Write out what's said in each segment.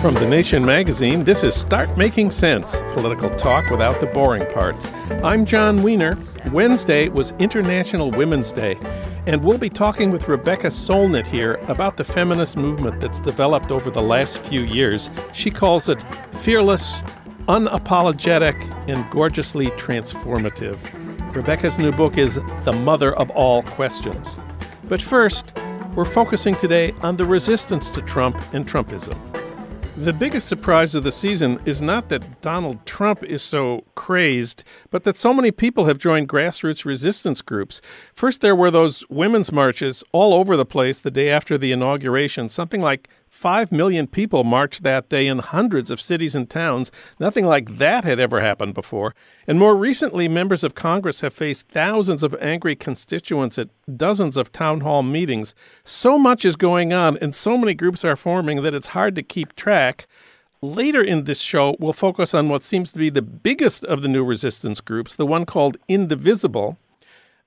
From The Nation magazine, this is Start Making Sense political talk without the boring parts. I'm Jon Wiener. Wednesday was International Women's Day, and we'll be talking with Rebecca Solnit here about the feminist movement that's developed over the last few years. She calls it fearless, unapologetic, and gorgeously transformative. Rebecca's new book is The Mother of All Questions. But first, we're focusing today on the resistance to Trump and Trumpism. The biggest surprise of the season is not that Donald Trump is so crazed, but that so many people have joined grassroots resistance groups. First, there were those women's marches all over the place the day after the inauguration, something like 5 million people marched that day in hundreds of cities and towns. Nothing like that had ever happened before. And more recently, members of Congress have faced thousands of angry constituents at dozens of town hall meetings. So much is going on, and so many groups are forming that it's hard to keep track. Later in this show, we'll focus on what seems to be the biggest of the new resistance groups, the one called Indivisible.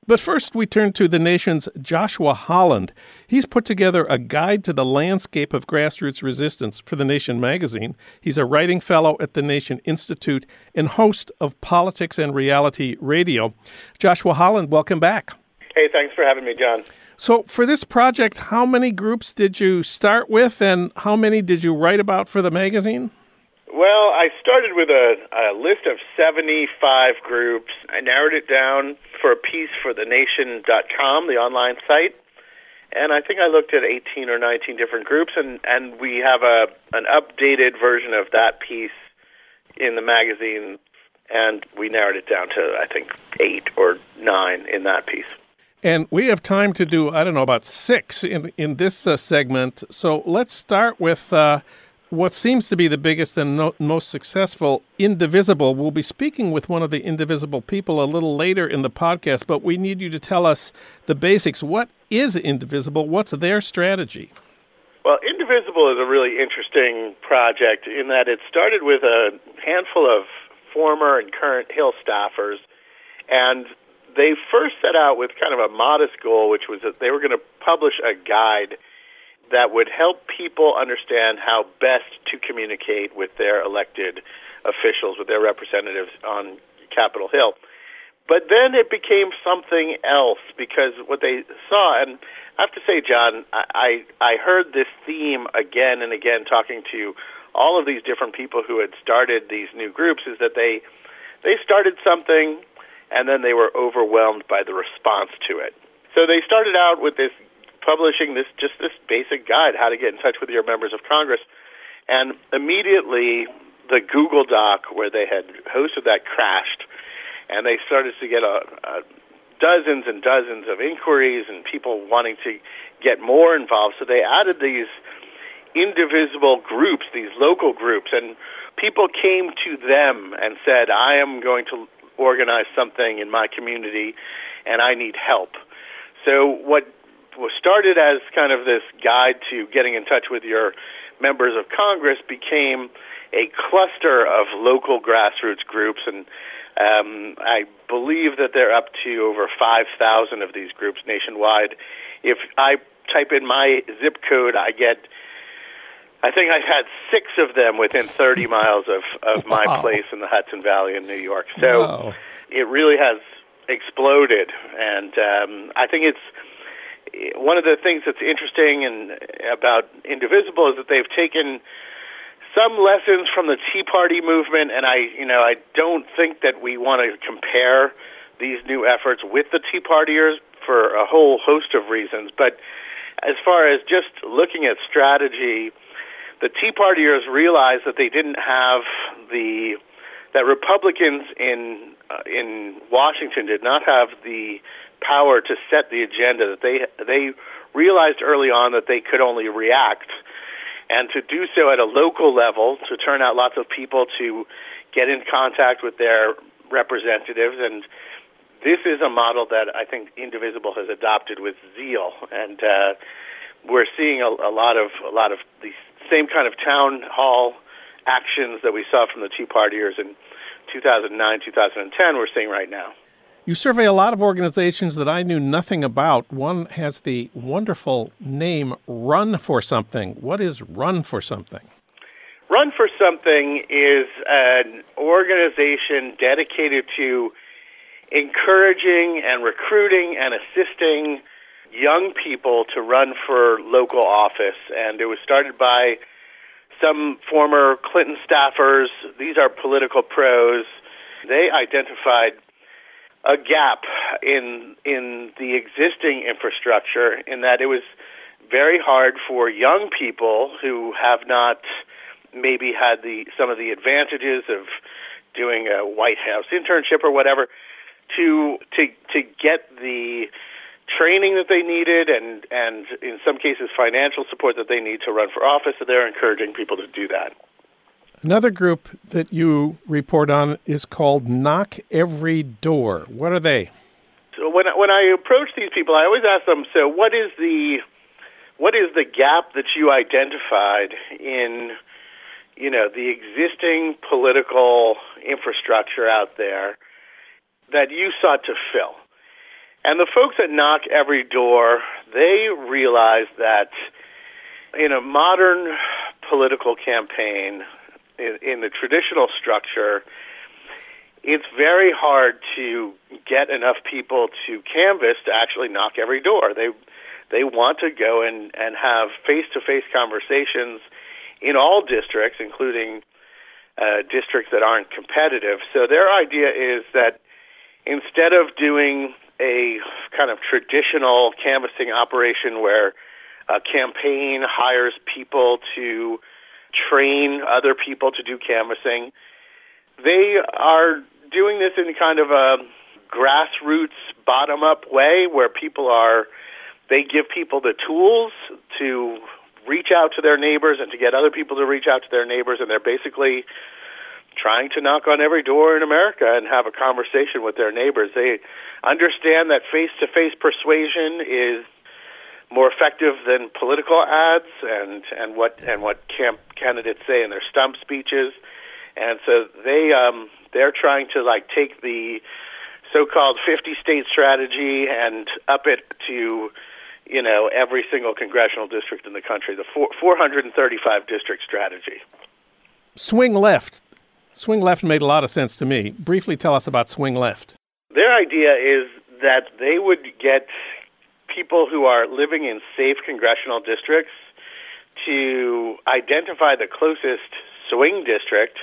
But first, we turn to the nation's Joshua Holland. He's put together a guide to the landscape of grassroots resistance for The Nation magazine. He's a writing fellow at the Nation Institute and host of Politics and Reality Radio. Joshua Holland, welcome back. Hey, thanks for having me, John. So, for this project, how many groups did you start with, and how many did you write about for the magazine? Well, I started with a, a list of 75 groups. I narrowed it down for a piece for thenation.com, the online site. And I think I looked at 18 or 19 different groups, and, and we have a an updated version of that piece in the magazine, and we narrowed it down to, I think, eight or nine in that piece. And we have time to do, I don't know, about six in, in this uh, segment. So let's start with uh, what seems to be the biggest and no, most successful Indivisible. We'll be speaking with one of the Indivisible people a little later in the podcast, but we need you to tell us the basics. What is Indivisible? What's their strategy? Well, Indivisible is a really interesting project in that it started with a handful of former and current Hill staffers, and they first set out with kind of a modest goal, which was that they were going to publish a guide that would help people understand how best to communicate with their elected officials, with their representatives on Capitol Hill. But then it became something else because what they saw, and I have to say, Jon, I, I heard this theme again and again talking to all of these different people who had started these new groups is that they they started something and then they were overwhelmed by the response to it. So they started out with this publishing this just this basic guide how to get in touch with your members of Congress, and immediately the Google Doc where they had hosted that crashed, and they started to get a, a dozens and dozens of inquiries and people wanting to get more involved. So they added these indivisible groups, these local groups, and people came to them and said, "I am going to organize something in my community, and I need help." So what was started as kind of this guide to getting in touch with your members of Congress became a cluster of local grassroots groups, and um, I believe that they're up to over 5,000 of these groups nationwide. If I type in my zip code, I get. I think I've had six of them within 30 miles of, of my wow. place in the Hudson Valley in New York. So wow. it really has exploded, and um, I think it's one of the things that's interesting and about Indivisible is that they've taken some lessons from the Tea Party movement, and I, you know, I don't think that we want to compare these new efforts with the Tea Partiers for a whole host of reasons. But as far as just looking at strategy, the Tea Partiers realized that they didn't have the that Republicans in uh, in Washington did not have the power to set the agenda. That they they realized early on that they could only react, and to do so at a local level, to turn out lots of people to get in contact with their representatives and this is a model that I think Indivisible has adopted with zeal, and uh, we're seeing a, a lot of a lot of the same kind of town hall actions that we saw from the Tea Partiers in 2009, 2010. We're seeing right now. You survey a lot of organizations that I knew nothing about. One has the wonderful name Run for Something. What is Run for Something? Run for Something is an organization dedicated to encouraging and recruiting and assisting young people to run for local office. And it was started by some former Clinton staffers. These are political pros. They identified a gap in in the existing infrastructure in that it was very hard for young people who have not maybe had the some of the advantages of doing a White House internship or whatever to to to get the training that they needed and and in some cases financial support that they need to run for office. So they're encouraging people to do that Another group that you report on is called Knock Every Door. What are they? So when when I approach these people, I always ask them, so what is the what is the gap that you identified in you know the existing political infrastructure out there that you sought to fill? And the folks that knock every door, they realize that in a modern political campaign, in, in the traditional structure, it's very hard to get enough people to canvass to actually knock every door. They they want to go and and have face to face conversations in all districts, including uh, districts that aren't competitive. So their idea is that instead of doing a kind of traditional canvassing operation where a campaign hires people to train other people to do canvassing. They are doing this in kind of a grassroots, bottom up way where people are, they give people the tools to reach out to their neighbors and to get other people to reach out to their neighbors, and they're basically trying to knock on every door in America and have a conversation with their neighbors. They understand that face to face persuasion is more effective than political ads and and what and what camp candidates say in their stump speeches, and so they um, they're trying to like take the so-called 50 state strategy and up it to you know every single congressional district in the country, the four, 435 district strategy. Swing left. Swing left made a lot of sense to me. Briefly tell us about Swing Left. Their idea is that they would get people who are living in safe congressional districts to identify the closest swing district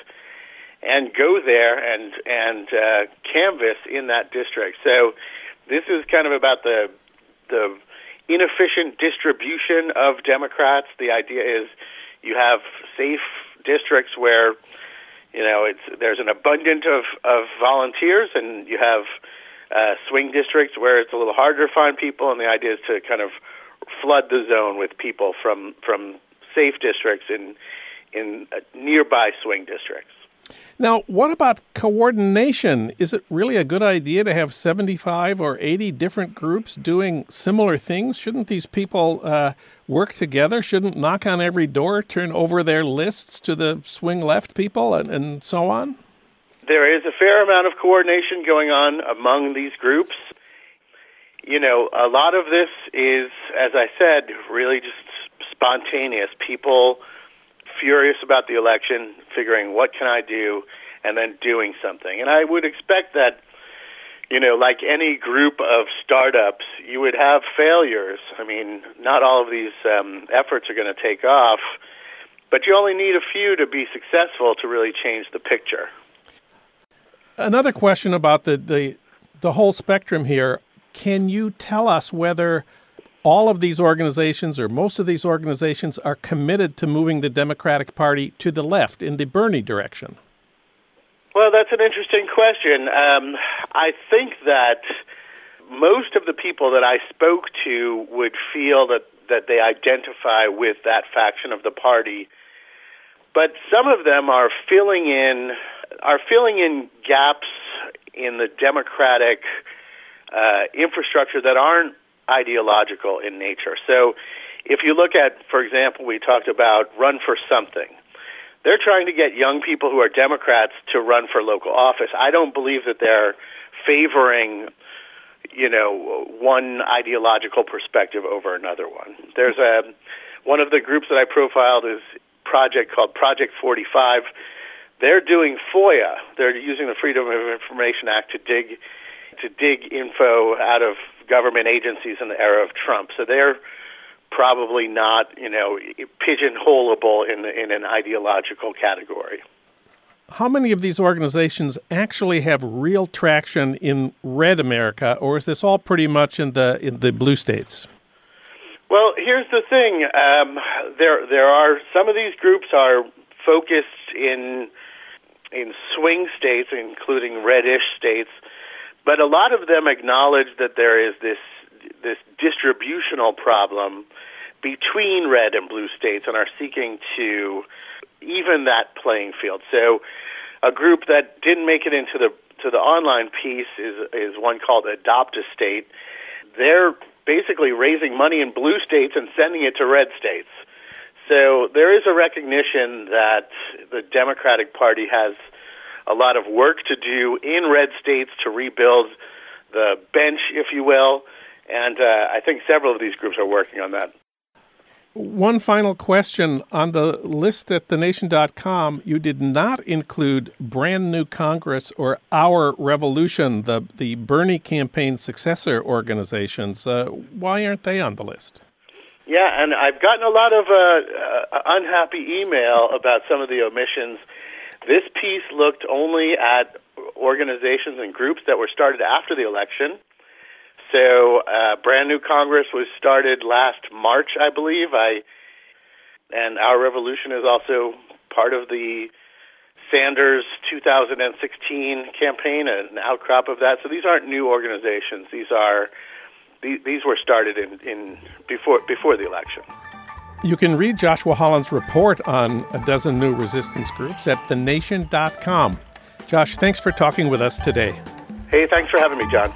and go there and and uh, canvass in that district. So this is kind of about the the inefficient distribution of Democrats. The idea is you have safe districts where you know it's there's an abundance of of volunteers and you have uh, swing districts where it's a little harder to find people, and the idea is to kind of flood the zone with people from from safe districts in in uh, nearby swing districts. Now, what about coordination? Is it really a good idea to have 75 or 80 different groups doing similar things? Shouldn't these people uh, work together? Shouldn't knock on every door, turn over their lists to the swing left people, and, and so on? There is a fair amount of coordination going on among these groups. You know, a lot of this is, as I said, really just spontaneous. People furious about the election, figuring what can I do, and then doing something. And I would expect that, you know, like any group of startups, you would have failures. I mean, not all of these um, efforts are going to take off, but you only need a few to be successful to really change the picture. Another question about the, the the whole spectrum here. Can you tell us whether all of these organizations or most of these organizations are committed to moving the Democratic Party to the left in the Bernie direction? Well, that's an interesting question. Um, I think that most of the people that I spoke to would feel that, that they identify with that faction of the party. But some of them are filling in are filling in gaps in the democratic uh, infrastructure that aren't ideological in nature. So, if you look at, for example, we talked about run for something. They're trying to get young people who are Democrats to run for local office. I don't believe that they're favoring you know one ideological perspective over another one. There's a one of the groups that I profiled is project called Project 45. They're doing FOIA. They're using the Freedom of Information Act to dig to dig info out of government agencies in the era of Trump. So they're probably not, you know, pigeonholable in in an ideological category. How many of these organizations actually have real traction in red America, or is this all pretty much in the in the blue states? Well, here's the thing. Um, there there are some of these groups are focused in in swing states, including reddish states, but a lot of them acknowledge that there is this this distributional problem between red and blue states and are seeking to even that playing field. So, a group that didn't make it into the to the online piece is is one called Adopt a State. They're basically raising money in blue states and sending it to red states. So there is a recognition that the Democratic Party has a lot of work to do in red states to rebuild the bench, if you will, and uh, I think several of these groups are working on that. One final question. On the list at thenation.com, you did not include Brand New Congress or Our Revolution, the, the Bernie campaign successor organizations. Uh, why aren't they on the list? Yeah, and I've gotten a lot of uh, uh, unhappy email about some of the omissions. This piece looked only at organizations and groups that were started after the election. So, uh, brand new Congress was started last March, I believe. I and our revolution is also part of the Sanders 2016 campaign, an outcrop of that. So these aren't new organizations. These are these, these were started in, in before before the election. You can read Joshua Holland's report on a dozen new resistance groups at thenation.com. Josh, thanks for talking with us today. Hey, thanks for having me, John.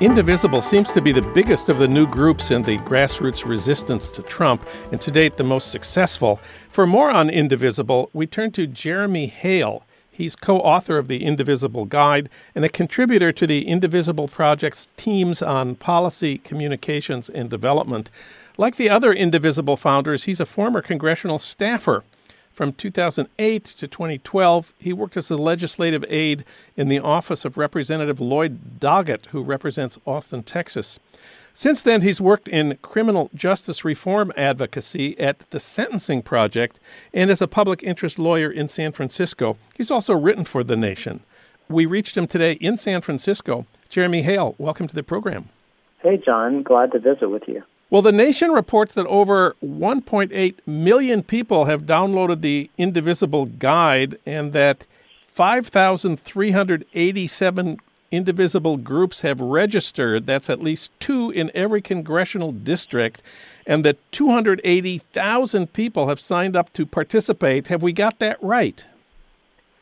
Indivisible seems to be the biggest of the new groups in the grassroots resistance to Trump, and to date the most successful. For more on Indivisible, we turn to Jeremy Haile. He's co author of the Indivisible Guide and a contributor to the Indivisible Project's teams on policy, communications, and development. Like the other Indivisible founders, he's a former congressional staffer. From 2008 to 2012, he worked as a legislative aide in the office of Representative Lloyd Doggett, who represents Austin, Texas. Since then, he's worked in criminal justice reform advocacy at the Sentencing Project and as a public interest lawyer in San Francisco. He's also written for The Nation. We reached him today in San Francisco. Jeremy Haile, welcome to the program. Hey, John. Glad to visit with you. Well, the nation reports that over 1.8 million people have downloaded the Indivisible Guide and that 5,387 indivisible groups have registered. That's at least two in every congressional district, and that 280,000 people have signed up to participate. Have we got that right?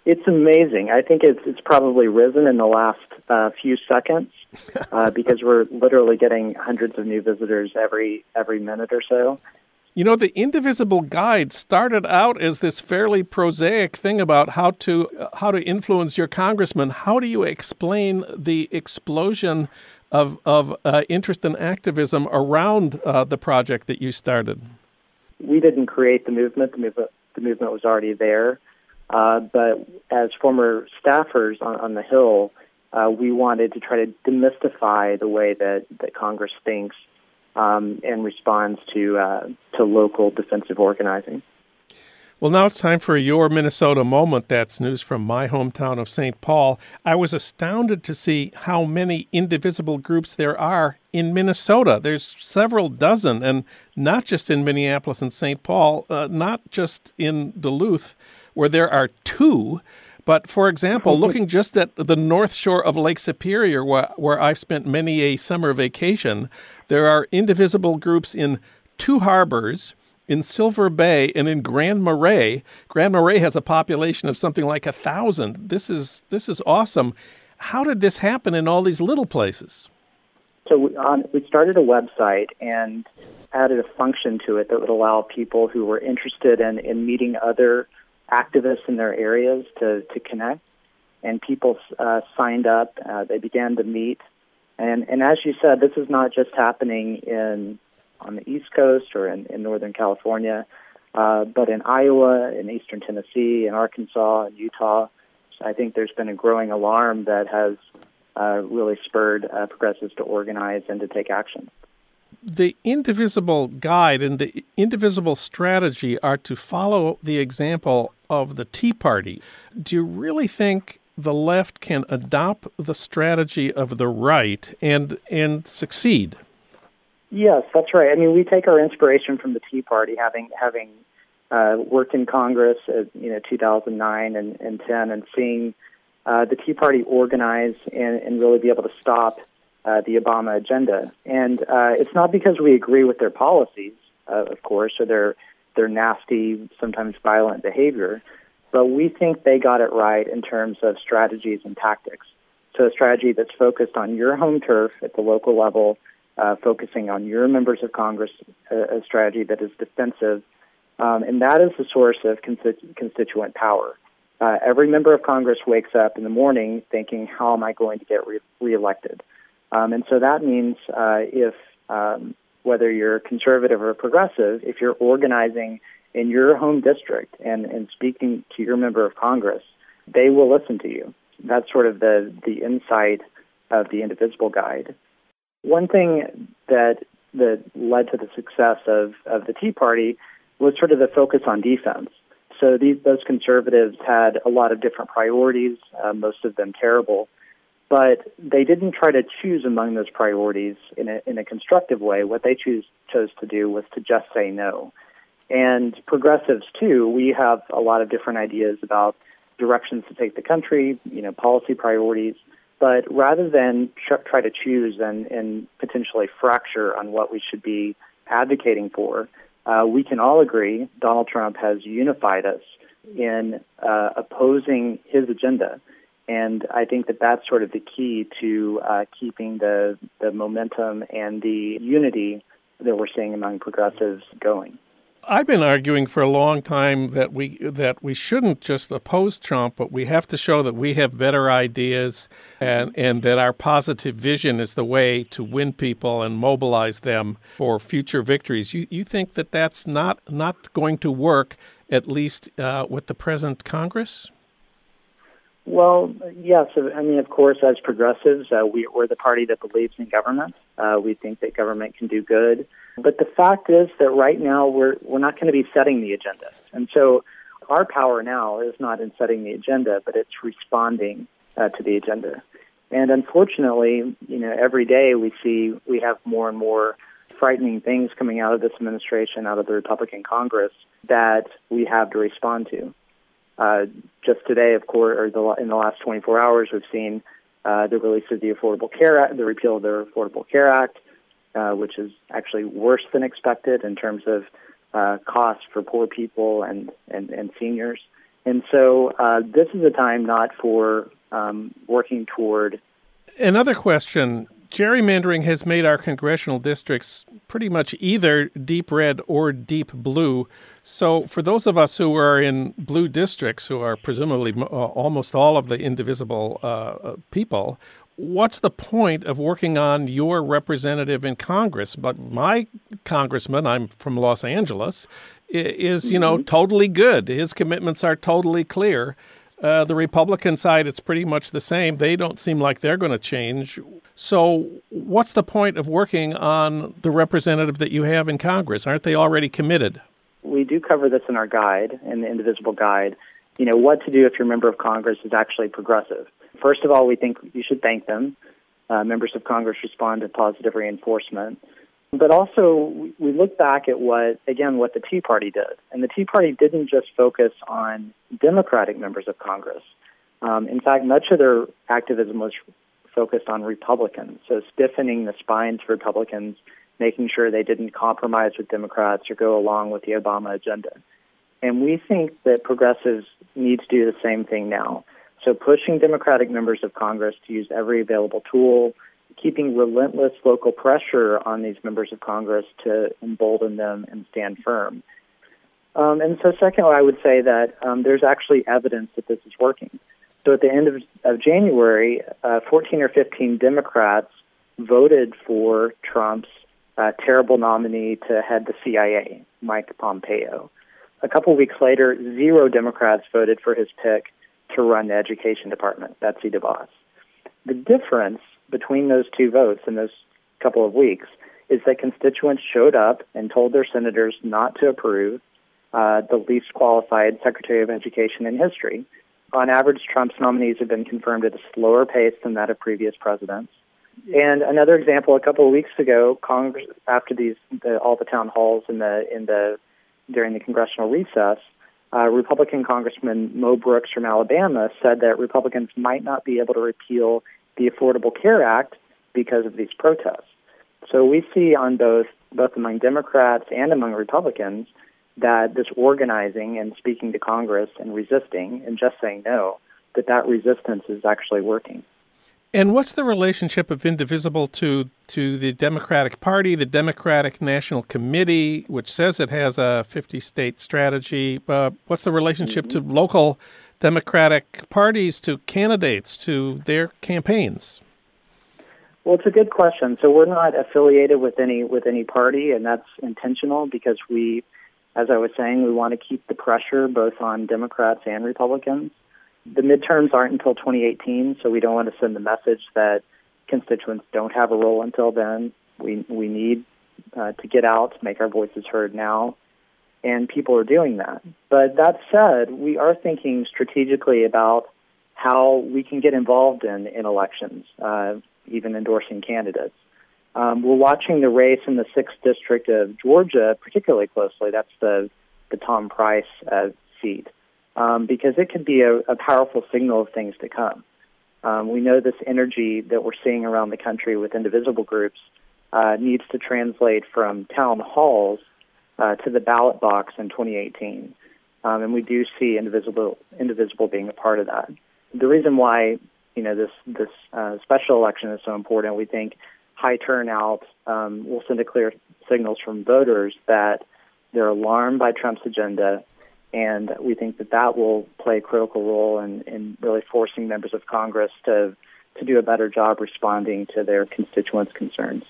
It's amazing. I think it's it's probably risen in the last uh, few seconds uh, because we're literally getting hundreds of new visitors every every minute or so. You know, the Indivisible Guide started out as this fairly prosaic thing about how to uh, how to influence your congressman. How do you explain the explosion of of uh, interest and activism around uh, the project that you started? We didn't create the movement. The movement the movement was already there. Uh, but as former staffers on, on the Hill, uh, we wanted to try to demystify the way that, that Congress thinks um, and responds to uh, to local defensive organizing. Well, now it's time for your Minnesota moment. That's news from my hometown of St. Paul. I was astounded to see how many indivisible groups there are in Minnesota. There's several dozen, and not just in Minneapolis and St. Paul, uh, not just in Duluth, where there are two. But for example, oh, looking just at the north shore of Lake Superior, where, where I've spent many a summer vacation, there are indivisible groups in two harbors, in Silver Bay, and in Grand Marais. Grand Marais has a population of something like a thousand. This is this is awesome. How did this happen in all these little places? So we, on, we started a website, and added a function to it that would allow people who were interested in, in meeting other activists in their areas to, to connect. And people uh, signed up. Uh, they began to meet. And, and as you said, this is not just happening in on the East Coast or in, in Northern California, uh, but in Iowa, in Eastern Tennessee, in Arkansas, in Utah. I think there's been a growing alarm that has uh, really spurred uh, progressives to organize and to take action the indivisible guide and the indivisible strategy are to follow the example of the Tea Party. Do you really think the left can adopt the strategy of the right and and succeed? Yes, that's right. I mean, we take our inspiration from the Tea Party, having having uh, worked in Congress, in you know, 2009 and, and 10, and seeing uh, the Tea Party organize and, and really be able to stop uh, the Obama agenda. And uh, it's not because we agree with their policies, uh, of course, or their their nasty, sometimes violent behavior, but we think they got it right in terms of strategies and tactics. So a strategy that's focused on your home turf at the local level, uh, focusing on your members of Congress, a, a strategy that is defensive, um, and that is the source of constitu- constituent power. Uh, every member of Congress wakes up in the morning thinking, "How am I going to get re- reelected?" Um, and so that means uh, if um, whether you're conservative or progressive, if you're organizing in your home district and, and speaking to your member of Congress, they will listen to you. That's sort of the, the insight of the Indivisible Guide. One thing that that led to the success of, of the Tea Party was sort of the focus on defense. So these, those conservatives had a lot of different priorities, uh, most of them terrible, but they didn't try to choose among those priorities in a, in a constructive way. What they choose, chose to do was to just say no. And progressives, too, we have a lot of different ideas about directions to take the country, you know, policy priorities. But rather than tr- try to choose and, and potentially fracture on what we should be advocating for, uh, we can all agree Donald Trump has unified us in uh, opposing his agenda and I think that that's sort of the key to uh, keeping the the momentum and the unity that we're seeing among progressives going. I've been arguing for a long time that we that we shouldn't just oppose Trump, but we have to show that we have better ideas and and that our positive vision is the way to win people and mobilize them for future victories. You you think that that's not not going to work at least uh, with the present Congress? Well, yes. I mean, of course, as progressives, uh, we, are the party that believes in government. Uh, we think that government can do good. But the fact is that right now we're we're not going to be setting the agenda, and so our power now is not in setting the agenda, but it's responding uh, to the agenda. And unfortunately, you know, every day we see we have more and more frightening things coming out of this administration, out of the Republican Congress, that we have to respond to. Uh, just today, of course, or the, in the last 24 hours, we've seen uh, the release of the Affordable Care Act, the repeal of the Affordable Care Act, uh, which is actually worse than expected in terms of uh, costs for poor people and, and, and seniors. And so uh, this is a time not for um, working toward. Another question gerrymandering has made our congressional districts pretty much either deep red or deep blue. So, for those of us who are in blue districts, who are presumably uh, almost all of the indivisible uh, people, what's the point of working on your representative in Congress? But my congressman, I'm from Los Angeles, is, you know, mm-hmm. totally good. His commitments are totally clear. Uh, the Republican side, it's pretty much the same. They don't seem like they're going to change. So, what's the point of working on the representative that you have in Congress? Aren't they already committed? We do cover this in our guide, in the Indivisible Guide. You know, what to do if your member of Congress is actually progressive. First of all, we think you should thank them. Uh, members of Congress respond to positive reinforcement. But also, we look back at what, again, what the Tea Party did. And the Tea Party didn't just focus on Democratic members of Congress. Um, in fact, much of their activism was focused on Republicans, so stiffening the spines for Republicans, making sure they didn't compromise with Democrats or go along with the Obama agenda. And we think that progressives need to do the same thing now. So pushing Democratic members of Congress to use every available tool, keeping relentless local pressure on these members of Congress to embolden them and stand firm. Um, and so, secondly, I would say that um, there's actually evidence that this is working. So, at the end of, of January, uh, 14 or 15 Democrats voted for Trump's uh, terrible nominee to head the CIA, Mike Pompeo. A couple weeks later, zero Democrats voted for his pick to run the Education Department, Betsy DeVos. The difference between those two votes in those couple of weeks is that constituents showed up and told their senators not to approve uh, the least qualified Secretary of Education in history. On average, Trump's nominees have been confirmed at a slower pace than that of previous presidents. And another example, a couple of weeks ago, Congress, after these the, all the town halls in the in the during the congressional recess, uh, Republican Congressman Mo Brooks from Alabama said that Republicans might not be able to repeal the Affordable Care Act because of these protests. So we see on both both among Democrats and among Republicans that this organizing and speaking to Congress and resisting and just saying no, that that resistance is actually working. And what's the relationship of Indivisible to to the Democratic Party, the Democratic National Committee, which says it has a 50 state strategy? Uh, what's the relationship mm-hmm. to local Democratic parties, to candidates, to their campaigns? Well, it's a good question. So we're not affiliated with any with any party, and that's intentional because we, as I was saying, we want to keep the pressure both on Democrats and Republicans the midterms aren't until 2018, so we don't want to send the message that constituents don't have a role until then. We we need uh, to get out, make our voices heard now, and people are doing that. But that said, we are thinking strategically about how we can get involved in in elections, uh, even endorsing candidates. Um, we're watching the race in the sixth district of Georgia particularly closely. That's the the Tom Price uh, seat um, because it could be a, a, powerful signal of things to come. Um, we know this energy that we're seeing around the country with indivisible groups uh, needs to translate from town halls uh, to the ballot box in 2018. Um, and we do see indivisible, indivisible being a part of that. The reason why you know this this uh, special election is so important, we think high turnout um, will send a clear signals from voters that they're alarmed by Trump's agenda and we think that that will play a critical role in, in really forcing members of Congress to to do a better job responding to their constituents' concerns.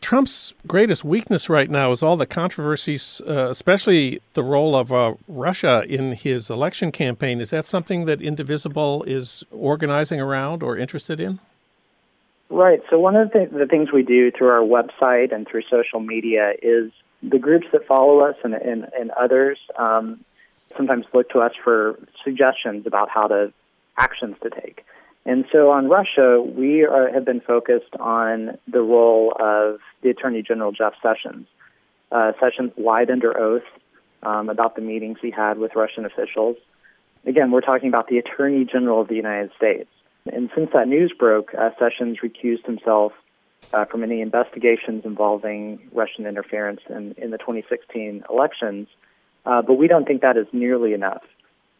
Trump's greatest weakness right now is all the controversies, uh, especially the role of uh, Russia in his election campaign. Is that something that Indivisible is organizing around or interested in? Right. So, one of the, th- the things we do through our website and through social media is the groups that follow us and, and, and others um, sometimes look to us for suggestions about how to actions to take. And so on Russia, we are, have been focused on the role of the Attorney General Jeff Sessions. Uh, Sessions lied under oath um, about the meetings he had with Russian officials. Again, we're talking about the Attorney General of the United States. And since that news broke, uh, Sessions recused himself uh, from any investigations involving Russian interference in, in the 2016 elections uh, but we don't think that is nearly enough.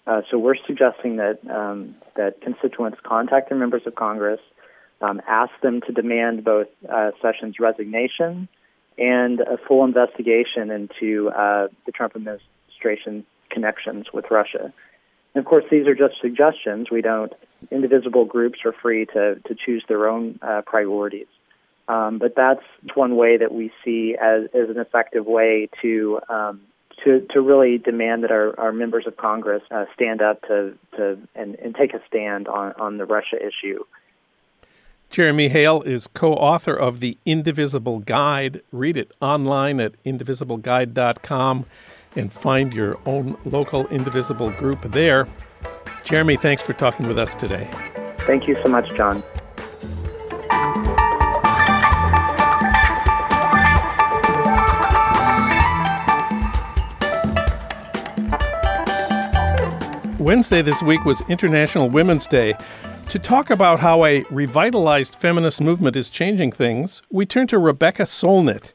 Uh, so we're suggesting that um, that constituents contact their members of Congress, um, ask them to demand both uh, Sessions' resignation and a full investigation into uh, the Trump administration's connections with Russia. And of course, these are just suggestions. We don't. Indivisible groups are free to to choose their own uh, priorities. Um, but that's one way that we see as, as an effective way to um, to, to really demand that our, our members of Congress uh, stand up to, to and, and take a stand on, on the Russia issue. Jeremy Haile is co author of The Indivisible Guide. Read it online at indivisibleguide.com and find your own local Indivisible group there. Jeremy, thanks for talking with us today. Thank you so much, John. Wednesday this week was International Women's Day. To talk about how a revitalized feminist movement is changing things, we turn to Rebecca Solnit.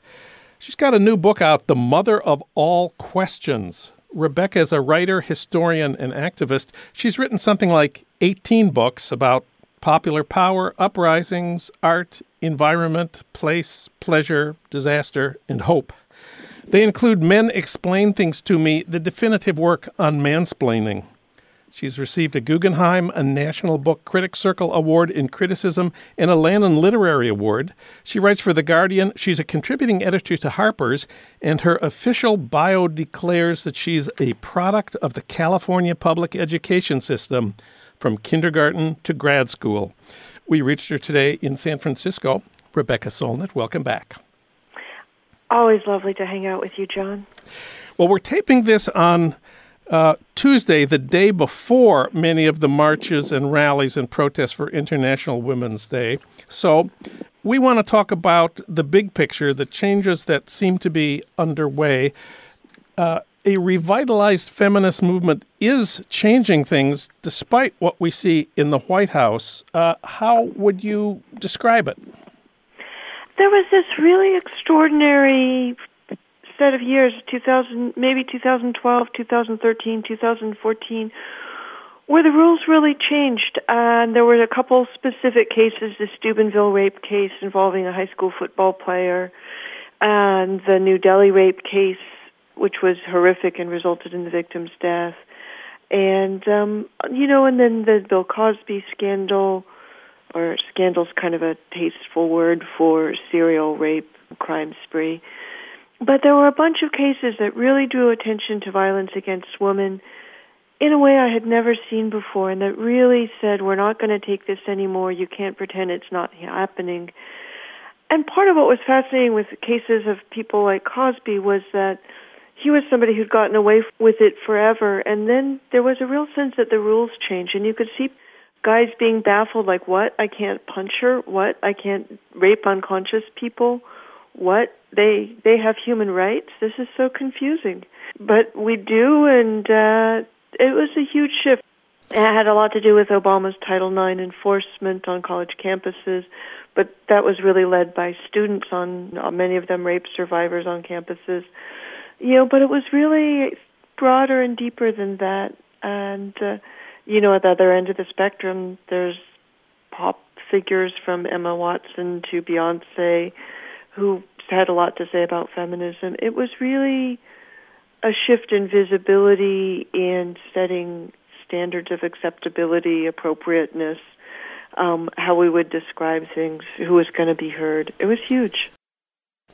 She's got a new book out, The Mother of All Questions. Rebecca is a writer, historian, and activist. She's written something like 18 books about popular power, uprisings, art, environment, place, pleasure, disaster, and hope. They include Men Explain Things to Me, the definitive work on mansplaining. She's received a Guggenheim, a National Book Critics Circle Award in Criticism, and a Lannan Literary Award. She writes for The Guardian. She's a contributing editor to Harper's, and her official bio declares that she's a product of the California public education system from kindergarten to grad school. We reached her today in San Francisco. Rebecca Solnit, welcome back. Always lovely to hang out with you, John. Well, we're taping this on uh, Tuesday, the day before many of the marches and rallies and protests for International Women's Day. So, we want to talk about the big picture, the changes that seem to be underway. Uh, a revitalized feminist movement is changing things despite what we see in the White House. Uh, how would you describe it? There was this really extraordinary set of years 2000 maybe 2012 2013 2014 where the rules really changed and there were a couple specific cases the Steubenville rape case involving a high school football player and the New Delhi rape case which was horrific and resulted in the victim's death. And um you know and then the Bill Cosby scandal or scandal's kind of a tasteful word for serial rape crime spree but there were a bunch of cases that really drew attention to violence against women in a way I had never seen before, and that really said, we're not going to take this anymore. You can't pretend it's not happening. And part of what was fascinating with cases of people like Cosby was that he was somebody who'd gotten away with it forever, and then there was a real sense that the rules changed, and you could see guys being baffled, like, what? I can't punch her? What? I can't rape unconscious people? What? they they have human rights. This is so confusing, but we do, and uh, it was a huge shift. It had a lot to do with Obama's Title IX enforcement on college campuses, but that was really led by students on many of them rape survivors on campuses. You know, but it was really broader and deeper than that. And uh, you know, at the other end of the spectrum, there's pop figures from Emma Watson to Beyonce who had a lot to say about feminism. It was really a shift in visibility and setting standards of acceptability, appropriateness, um, how we would describe things, who was going to be heard. It was huge.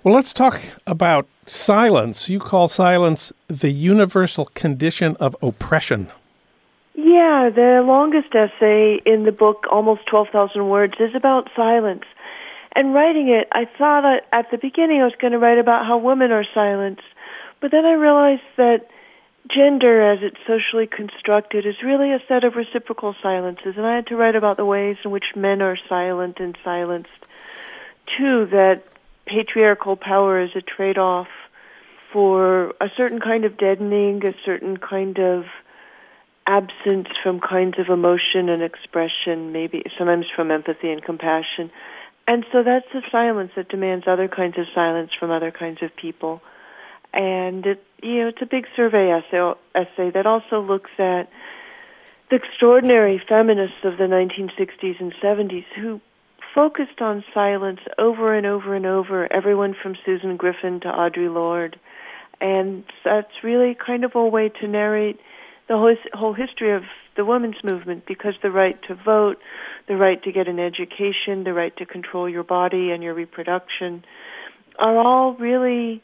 Well, let's talk about silence. You call silence the universal condition of oppression. Yeah, the longest essay in the book, almost 12,000 words, is about silence. And writing it, I thought at the beginning I was going to write about how women are silenced, but then I realized that gender, as it's socially constructed, is really a set of reciprocal silences, and I had to write about the ways in which men are silent and silenced. Too, that patriarchal power is a trade off for a certain kind of deadening, a certain kind of absence from kinds of emotion and expression, maybe sometimes from empathy and compassion. And so that's the silence that demands other kinds of silence from other kinds of people. And it, you know, it's a big survey essay, essay that also looks at the extraordinary feminists of the 1960s and 70s who focused on silence over and over and over, everyone from Susan Griffin to Audre Lorde. And that's really kind of a way to narrate the whole, whole history of the women's movement because the right to vote, the right to get an education, the right to control your body and your reproduction are all really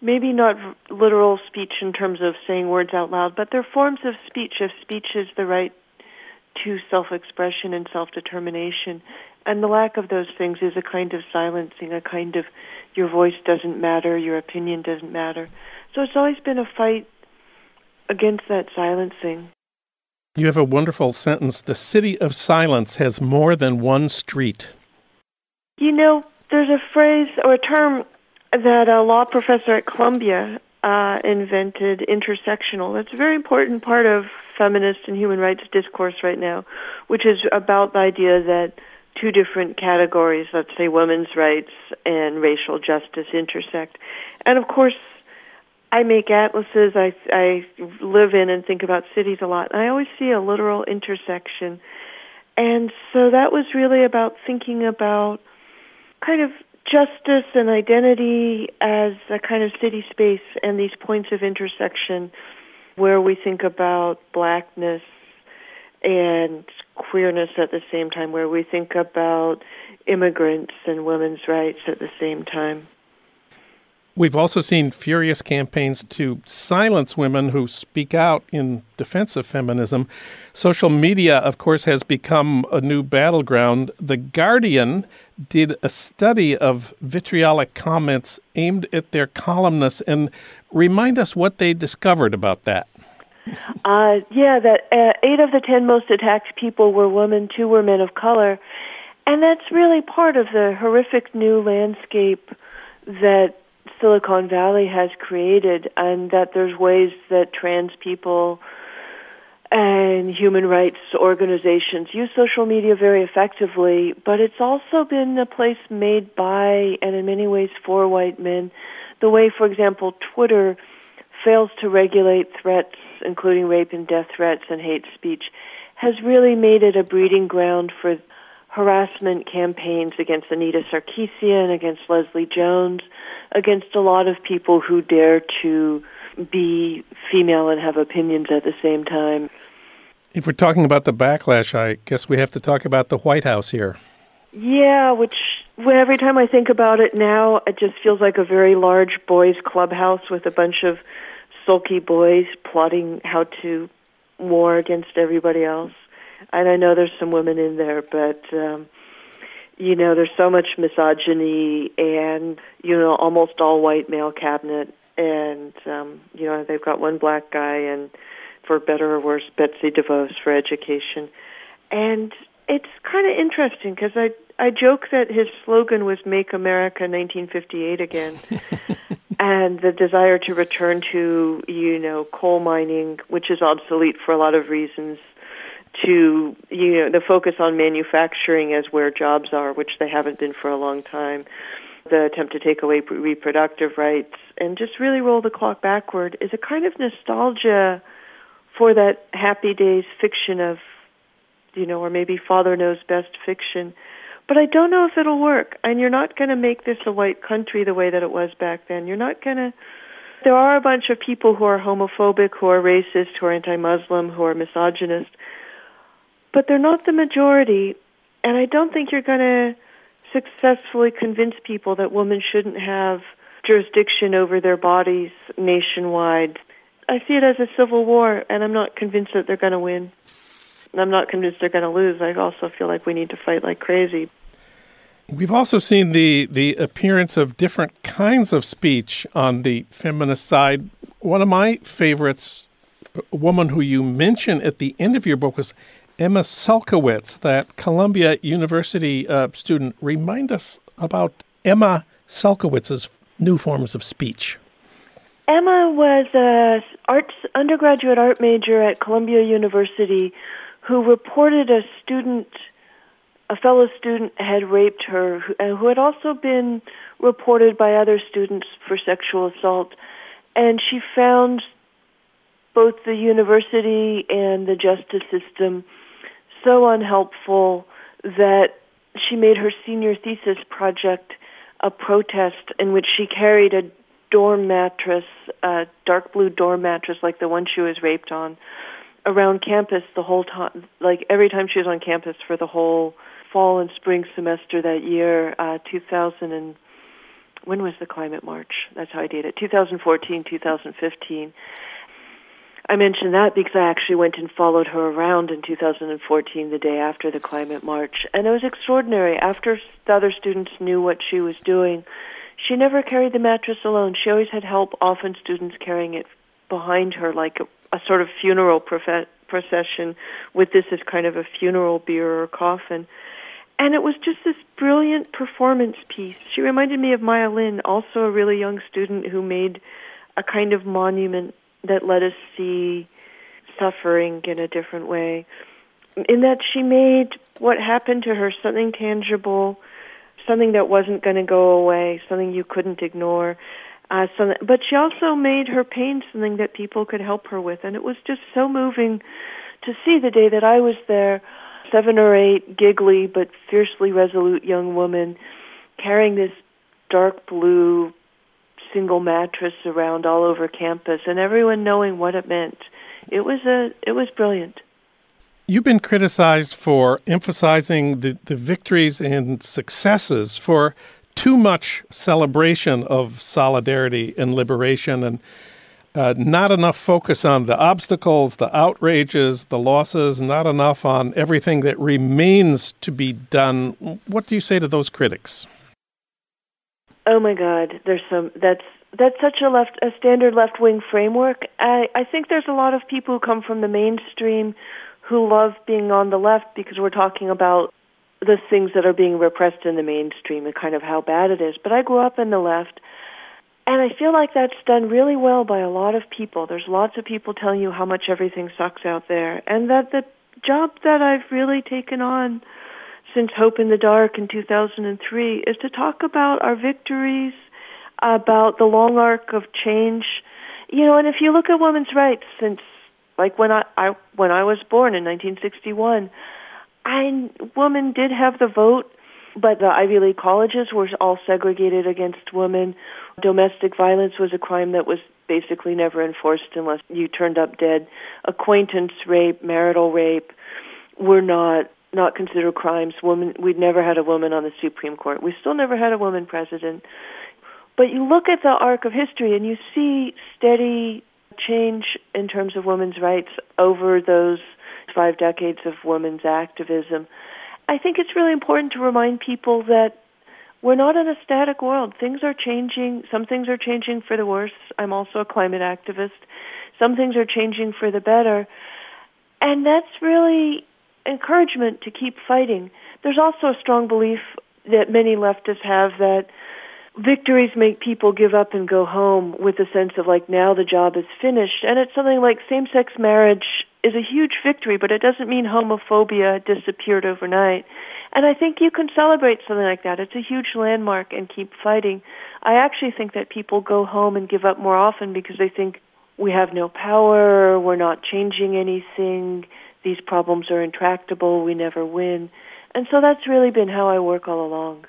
maybe not literal speech in terms of saying words out loud, but they're forms of speech if speech is the right to self expression and self determination. And the lack of those things is a kind of silencing, a kind of your voice doesn't matter, your opinion doesn't matter. So it's always been a fight against that silencing. You have a wonderful sentence. The city of silence has more than one street. You know, there's a phrase or a term that a law professor at Columbia uh, invented, intersectional. That's a very important part of feminist and human rights discourse right now, which is about the idea that two different categories, let's say women's rights and racial justice, intersect. And of course, I make atlases. I I live in and think about cities a lot. And I always see a literal intersection. And so that was really about thinking about kind of justice and identity as a kind of city space and these points of intersection where we think about blackness and queerness at the same time, where we think about immigrants and women's rights at the same time. We've also seen furious campaigns to silence women who speak out in defense of feminism. Social media, of course, has become a new battleground. The Guardian did a study of vitriolic comments aimed at their columnists and remind us what they discovered about that. Uh, yeah, that uh, eight of the ten most attacked people were women, two were men of color. And that's really part of the horrific new landscape that Silicon Valley has created, and that there's ways that trans people and human rights organizations use social media very effectively, but it's also been a place made by and in many ways for white men. The way, for example, Twitter fails to regulate threats, including rape and death threats and hate speech, has really made it a breeding ground for harassment campaigns against Anita Sarkeesian, against Leslie Jones, against a lot of people who dare to be female and have opinions at the same time. If we're talking about the backlash, I guess we have to talk about the White House here. Yeah, which every time I think about it now, it just feels like a very large boys' clubhouse with a bunch of sulky boys plotting how to war against everybody else. And I know there's some women in there, but um, you know, there's so much misogyny and you know, almost all white male cabinet, and um, you know, they've got one black guy, and for better or worse, Betsy DeVos for education, and it's kind of interesting because I I joke that his slogan was "Make America 1958 again," and the desire to return to you know coal mining, which is obsolete for a lot of reasons, to you know the focus on manufacturing as where jobs are, which they haven't been for a long time. The attempt to take away reproductive rights and just really roll the clock backward is a kind of nostalgia for that happy days fiction of, you know, or maybe Father Knows Best fiction. But I don't know if it'll work. And you're not going to make this a white country the way that it was back then. You're not going to. There are a bunch of people who are homophobic, who are racist, who are anti Muslim, who are misogynist but they're not the majority. And I don't think you're going to successfully convince people that women shouldn't have jurisdiction over their bodies nationwide. I see it as a civil war, and I'm not convinced that they're going to win. I'm not convinced they're going to lose. I also feel like we need to fight like crazy. We've also seen the, the appearance of different kinds of speech on the feminist side. One of my favorites, a woman who you mention at the end of your book, was Emma Sulkowicz, that Columbia University uh, student. Remind us about Emma Sulkowicz's new forms of speech. Emma was a arts undergraduate art major at Columbia University who reported a student, a fellow student, had raped her, who had also been reported by other students for sexual assault. And she found both the university and the justice system so unhelpful that she made her senior thesis project a protest in which she carried a dorm mattress, a dark blue dorm mattress like the one she was raped on, around campus the whole time, like every time she was on campus for the whole fall and spring semester that year, uh, 2000 and when was the climate march? That's how I date it. 2014, 2015. I mention that because I actually went and followed her around in 2014, the day after the climate march, and it was extraordinary. After the other students knew what she was doing, she never carried the mattress alone. She always had help, often students carrying it behind her, like a, a sort of funeral profe- procession, with this as kind of a funeral bier or coffin. And it was just this brilliant performance piece. She reminded me of Maya Lin, also a really young student who made a kind of monument that let us see suffering in a different way. In that she made what happened to her something tangible, something that wasn't going to go away, something you couldn't ignore. Uh, something, but she also made her pain something that people could help her with, and it was just so moving to see the day that I was there. seven or eight giggly but fiercely resolute young women carrying this dark blue single mattress around all over campus and everyone knowing what it meant. It was a it was brilliant. You've been criticized for emphasizing the, the victories and successes for too much celebration of solidarity and liberation and uh, not enough focus on the obstacles, the outrages, the losses, not enough on everything that remains to be done. What do you say to those critics? Oh my God, there's some that's that's such a left a standard left wing framework. I I think there's a lot of people who come from the mainstream who love being on the left because we're talking about the things that are being repressed in the mainstream and kind of how bad it is. But I grew up in the left and I feel like that's done really well by a lot of people. There's lots of people telling you how much everything sucks out there and that the job that I've really taken on since Hope in the Dark in 2003 is to talk about our victories, about the long arc of change. You know, and if you look at women's rights since like when I, I when I was born in 1961, I women did have the vote, but the Ivy League colleges were all segregated against women. Domestic violence was a crime that was basically never enforced unless you turned up dead. Acquaintance rape, marital rape were not not considered crimes. Women, we'd never had a woman on the Supreme Court. We still never had a woman president. But you look at the arc of history and you see steady change in terms of women's rights over those five decades of women's activism. I think it's really important to remind people that we're not in a static world. Things are changing. Some things are changing for the worse. I'm also a climate activist. Some things are changing for the better. And that's really encouragement to keep fighting. There's also a strong belief that many leftists have that victories make people give up and go home with a sense of like now the job is finished. And it's something like same sex marriage is a huge victory but it doesn't mean homophobia disappeared overnight. And i think you can celebrate something like that. It's a huge landmark and keep fighting. I actually think that people go home and give up more often because they think we have no power. We're not changing anything these problems are intractable we never win and so that's really been how i work all along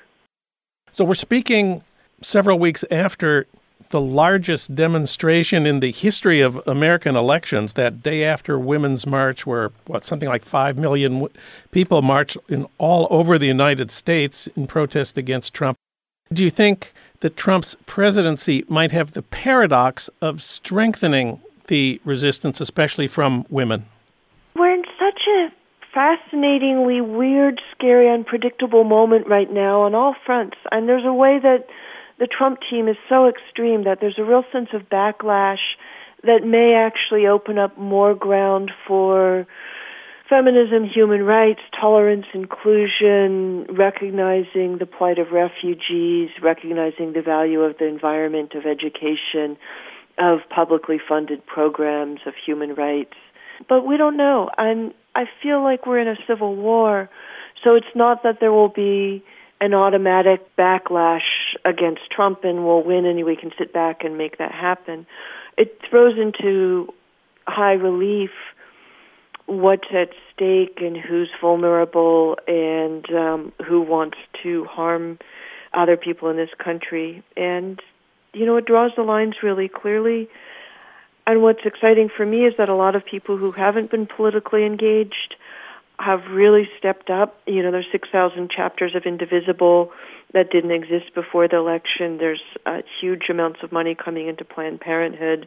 so we're speaking several weeks after the largest demonstration in the history of American elections, that day after Women's March, where what something like five million w- people marched in all over the United States in protest against Trump. Do you think that Trump's presidency might have the paradox of strengthening the resistance, especially from women? A fascinatingly weird, scary, unpredictable moment right now on all fronts, and there's a way that the Trump team is so extreme that there's a real sense of backlash that may actually open up more ground for feminism, human rights, tolerance, inclusion, recognizing the plight of refugees, recognizing the value of the environment, of education, of publicly funded programs, of human rights. But we don't know. And I feel like we're in a civil war. So it's not that there will be an automatic backlash against Trump and we'll win and we can sit back and make that happen. It throws into high relief what's at stake and who's vulnerable and um, who wants to harm other people in this country. And, you know, it draws the lines really clearly. And what's exciting for me is that a lot of people who haven't been politically engaged have really stepped up. You know, there's 6,000 chapters of Indivisible that didn't exist before the election. There's uh, huge amounts of money coming into Planned Parenthood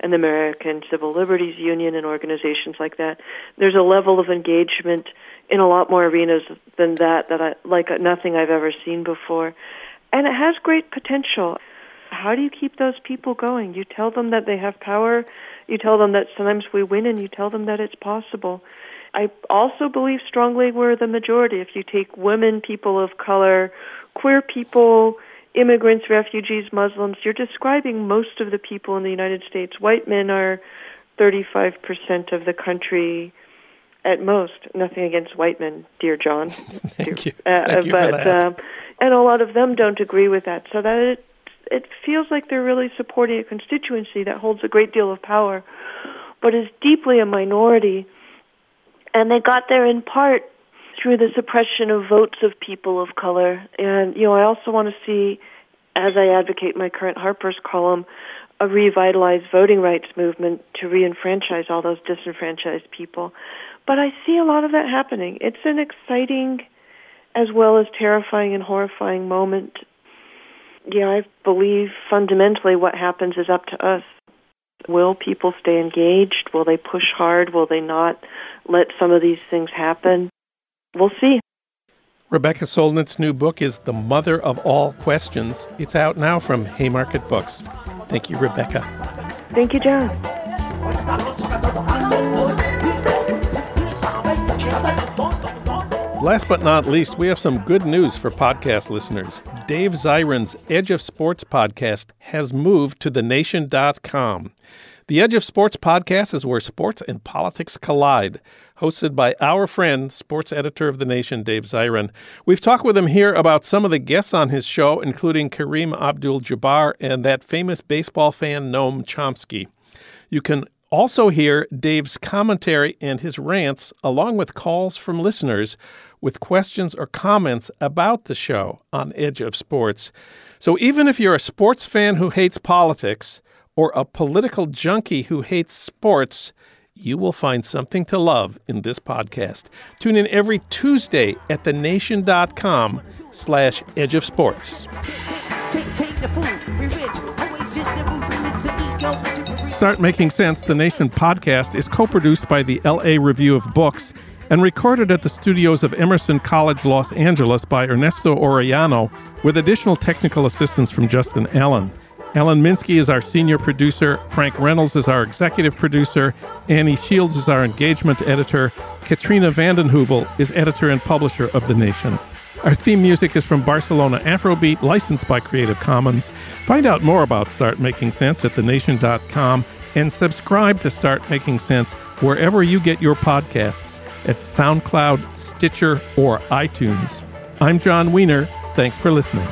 and the American Civil Liberties Union and organizations like that. There's a level of engagement in a lot more arenas than that that I like nothing I've ever seen before. And it has great potential. How do you keep those people going? You tell them that they have power. You tell them that sometimes we win and you tell them that it's possible I also believe strongly we're the majority. If you take women, people of color, queer people, immigrants, refugees, Muslims, you're describing most of the people in the United States. White men are 35% of the country at most. Nothing against white men, dear Jon. Thank dear, you. Uh, Thank you but, for that. Um, and a lot of them don't agree with that. So that it, it feels like they're really supporting a constituency that holds a great deal of power, but is deeply a minority and they got there in part through the suppression of votes of people of color. And, you know, I also want to see, as I advocate my current Harper's column, a revitalized voting rights movement to reenfranchise all those disenfranchised people. But I see a lot of that happening. It's an exciting as well as terrifying and horrifying moment. Yeah, I believe fundamentally what happens is up to us. Will people stay engaged? Will they push hard? Will they not let some of these things happen? We'll see. Rebecca Solnit's new book is The Mother of All Questions. It's out now from Haymarket Books. Thank you, Rebecca. Thank you, Jon. Last but not least, we have some good news for podcast listeners. Dave Zirin's Edge of Sports podcast has moved to thenation.com. The Edge of Sports podcast is where sports and politics collide, hosted by our friend, sports editor of The Nation, Dave Zirin. We've talked with him here about some of the guests on his show, including Kareem Abdul Jabbar and that famous baseball fan, Noam Chomsky. You can also hear Dave's commentary and his rants, along with calls from listeners with questions or comments about the show on Edge of Sports. So even if you're a sports fan who hates politics or a political junkie who hates sports, you will find something to love in this podcast. Tune in every Tuesday at thenation.com slash edge of sports. Start Making Sense, the Nation podcast, is co produced by the LA Review of Books and recorded at the studios of Emerson College Los Angeles by Ernesto Orellano with additional technical assistance from Justin Allen. Alan Minsky is our senior producer, Frank Reynolds is our executive producer, Annie Shields is our engagement editor, Katrina vanden Heuvel is editor and publisher of The Nation. Our theme music is from Barcelona Afrobeat, licensed by Creative Commons. Find out more about Start Making Sense at thenation.com and subscribe to Start Making Sense wherever you get your podcasts at SoundCloud, Stitcher, or iTunes. I'm Jon Wiener. Thanks for listening.